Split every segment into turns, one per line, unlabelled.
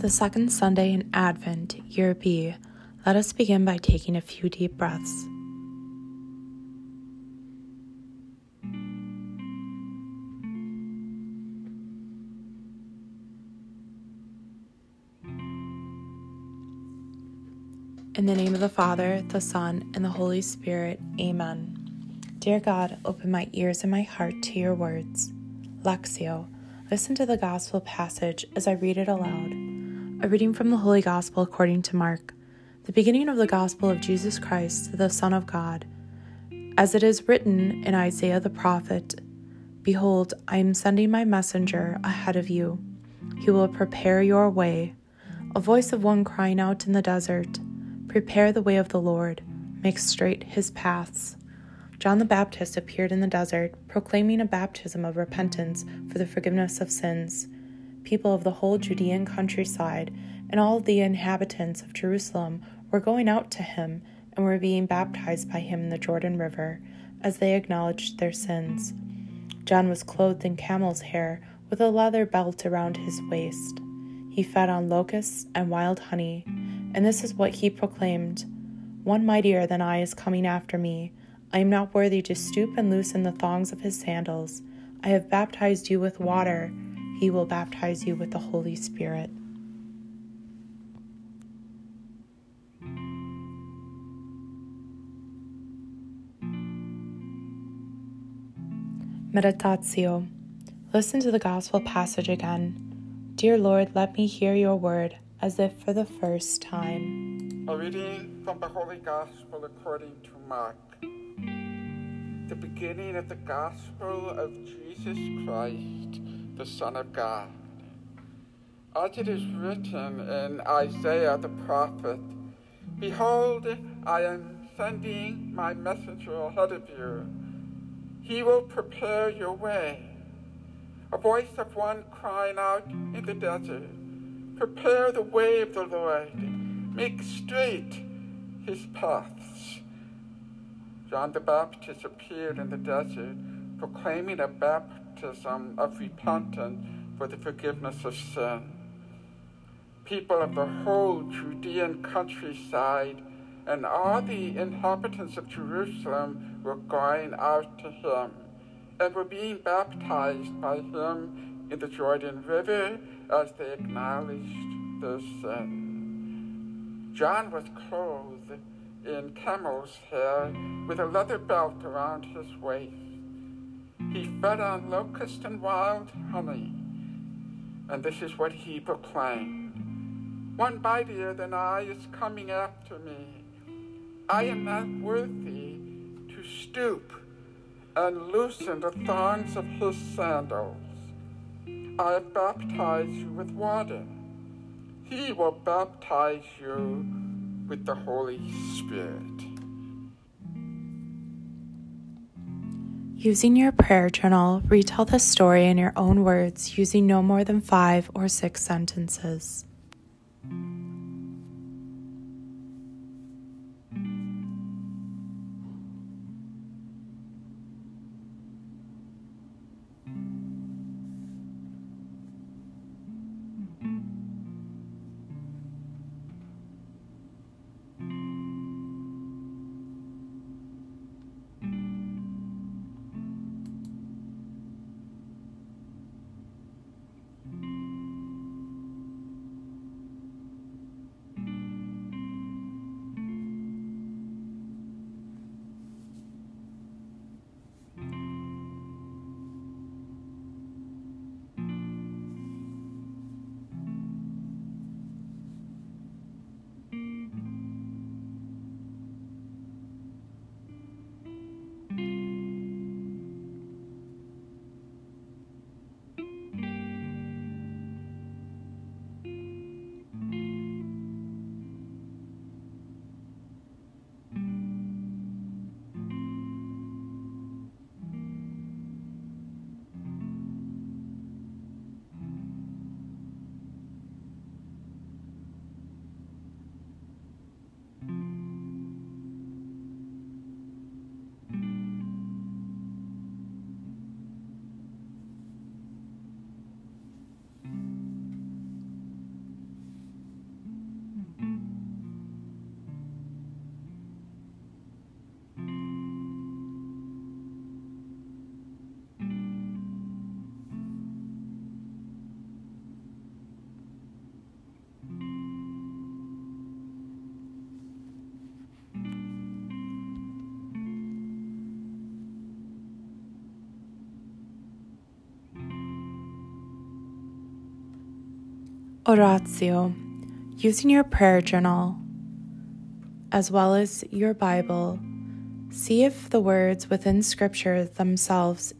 The second Sunday in Advent, Year B, let us begin by taking a few deep breaths. In the name of the Father, the Son, and the Holy Spirit, Amen. Dear God, open my ears and my heart to your words. Lectio, Listen to the Gospel passage as I read it aloud. A reading from the Holy Gospel according to Mark, the beginning of the Gospel of Jesus Christ, the Son of God. As it is written in Isaiah the prophet Behold, I am sending my messenger ahead of you. He will prepare your way. A voice of one crying out in the desert Prepare the way of the Lord, make straight his paths. John the Baptist appeared in the desert, proclaiming a baptism of repentance for the forgiveness of sins. People of the whole Judean countryside and all the inhabitants of Jerusalem were going out to him and were being baptized by him in the Jordan River as they acknowledged their sins. John was clothed in camel's hair with a leather belt around his waist. He fed on locusts and wild honey and this is what he proclaimed One mightier than I is coming after me. I am not worthy to stoop and loosen the thongs of his sandals. I have baptized you with water, he will baptize you with the Holy Spirit. Meditatio. Listen to the gospel passage again. Dear Lord, let me hear your word as if for the first time.
A reading from the Holy Gospel according to Mark. The beginning of the Gospel of Jesus Christ, the Son of God. As it is written in Isaiah the prophet, Behold, I am sending my messenger ahead of you. He will prepare your way. A voice of one crying out in the desert Prepare the way of the Lord, make straight his paths. John the Baptist appeared in the desert, proclaiming a baptism of repentance for the forgiveness of sin. People of the whole Judean countryside and all the inhabitants of Jerusalem were going out to him and were being baptized by him in the Jordan River as they acknowledged their sin. John was clothed in camel's hair with a leather belt around his waist. He fed on locust and wild honey. And this is what he proclaimed One mightier than I is coming after me. I am not worthy to stoop and loosen the thongs of his sandals. I baptize you with water. He will baptize you with the Holy Spirit.
Using your prayer journal, retell the story in your own words using no more than five or six sentences. Oratio. Using your prayer journal as well as your Bible, see if the words within Scripture themselves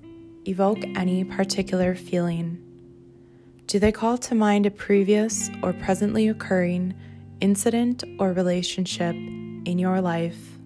evoke any particular feeling. Do they call to mind a previous or presently occurring incident or relationship in your life?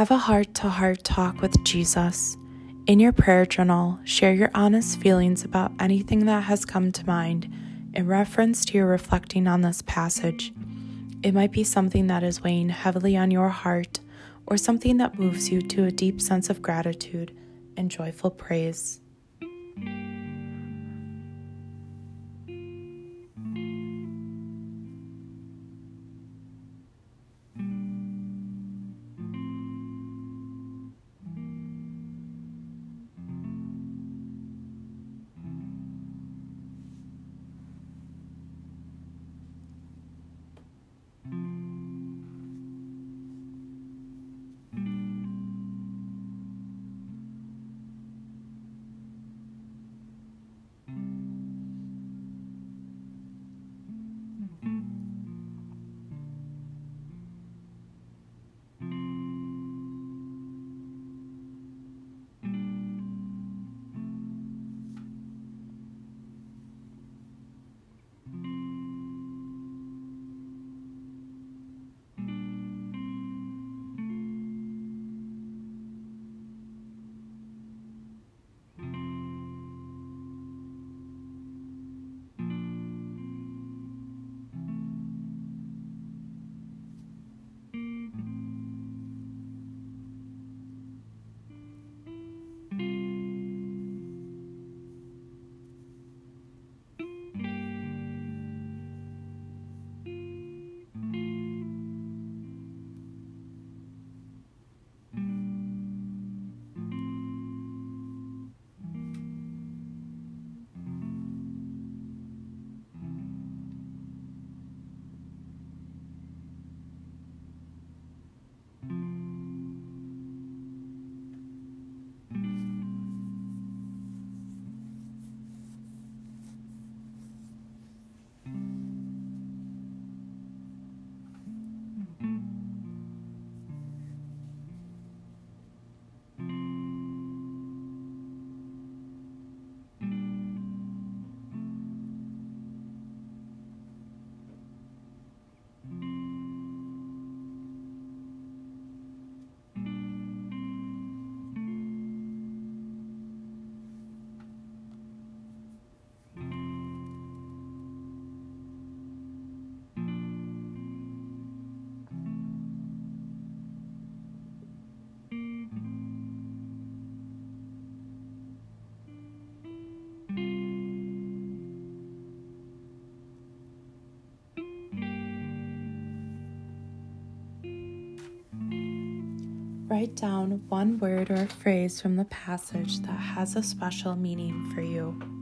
Have a heart to heart talk with Jesus. In your prayer journal, share your honest feelings about anything that has come to mind in reference to your reflecting on this passage. It might be something that is weighing heavily on your heart or something that moves you to a deep sense of gratitude and joyful praise. Write down one word or phrase from the passage that has a special meaning for you.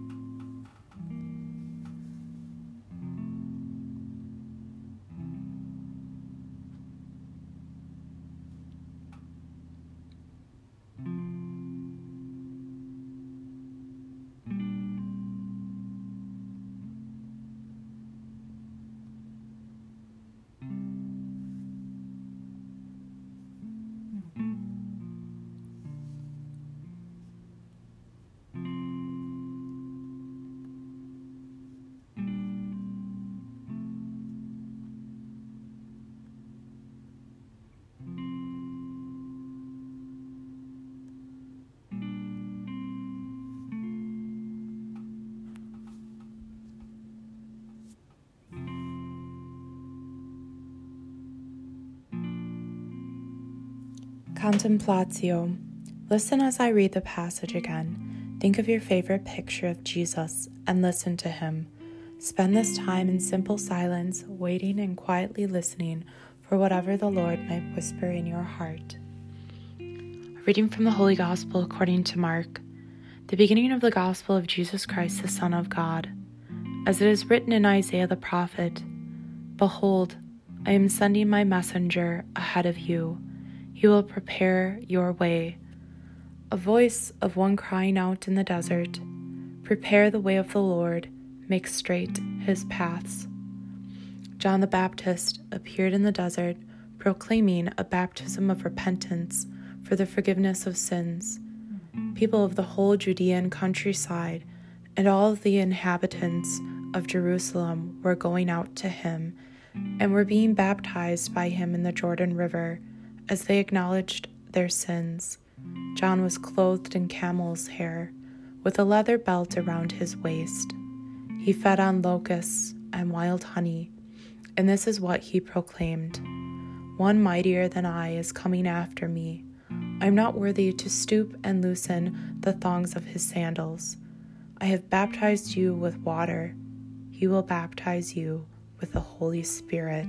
Contemplatio. Listen as I read the passage again. Think of your favorite picture of Jesus and listen to him. Spend this time in simple silence, waiting and quietly listening for whatever the Lord might whisper in your heart. Reading from the Holy Gospel according to Mark. The beginning of the Gospel of Jesus Christ, the Son of God. As it is written in Isaiah the prophet Behold, I am sending my messenger ahead of you he will prepare your way. A voice of one crying out in the desert Prepare the way of the Lord, make straight his paths. John the Baptist appeared in the desert, proclaiming a baptism of repentance for the forgiveness of sins. People of the whole Judean countryside and all the inhabitants of Jerusalem were going out to him and were being baptized by him in the Jordan River as they acknowledged their sins. John was clothed in camel's hair, with a leather belt around his waist. He fed on locusts and wild honey, and this is what he proclaimed One mightier than I is coming after me. I am not worthy to stoop and loosen the thongs of his sandals. I have baptized you with water. He will baptize you with the Holy Spirit.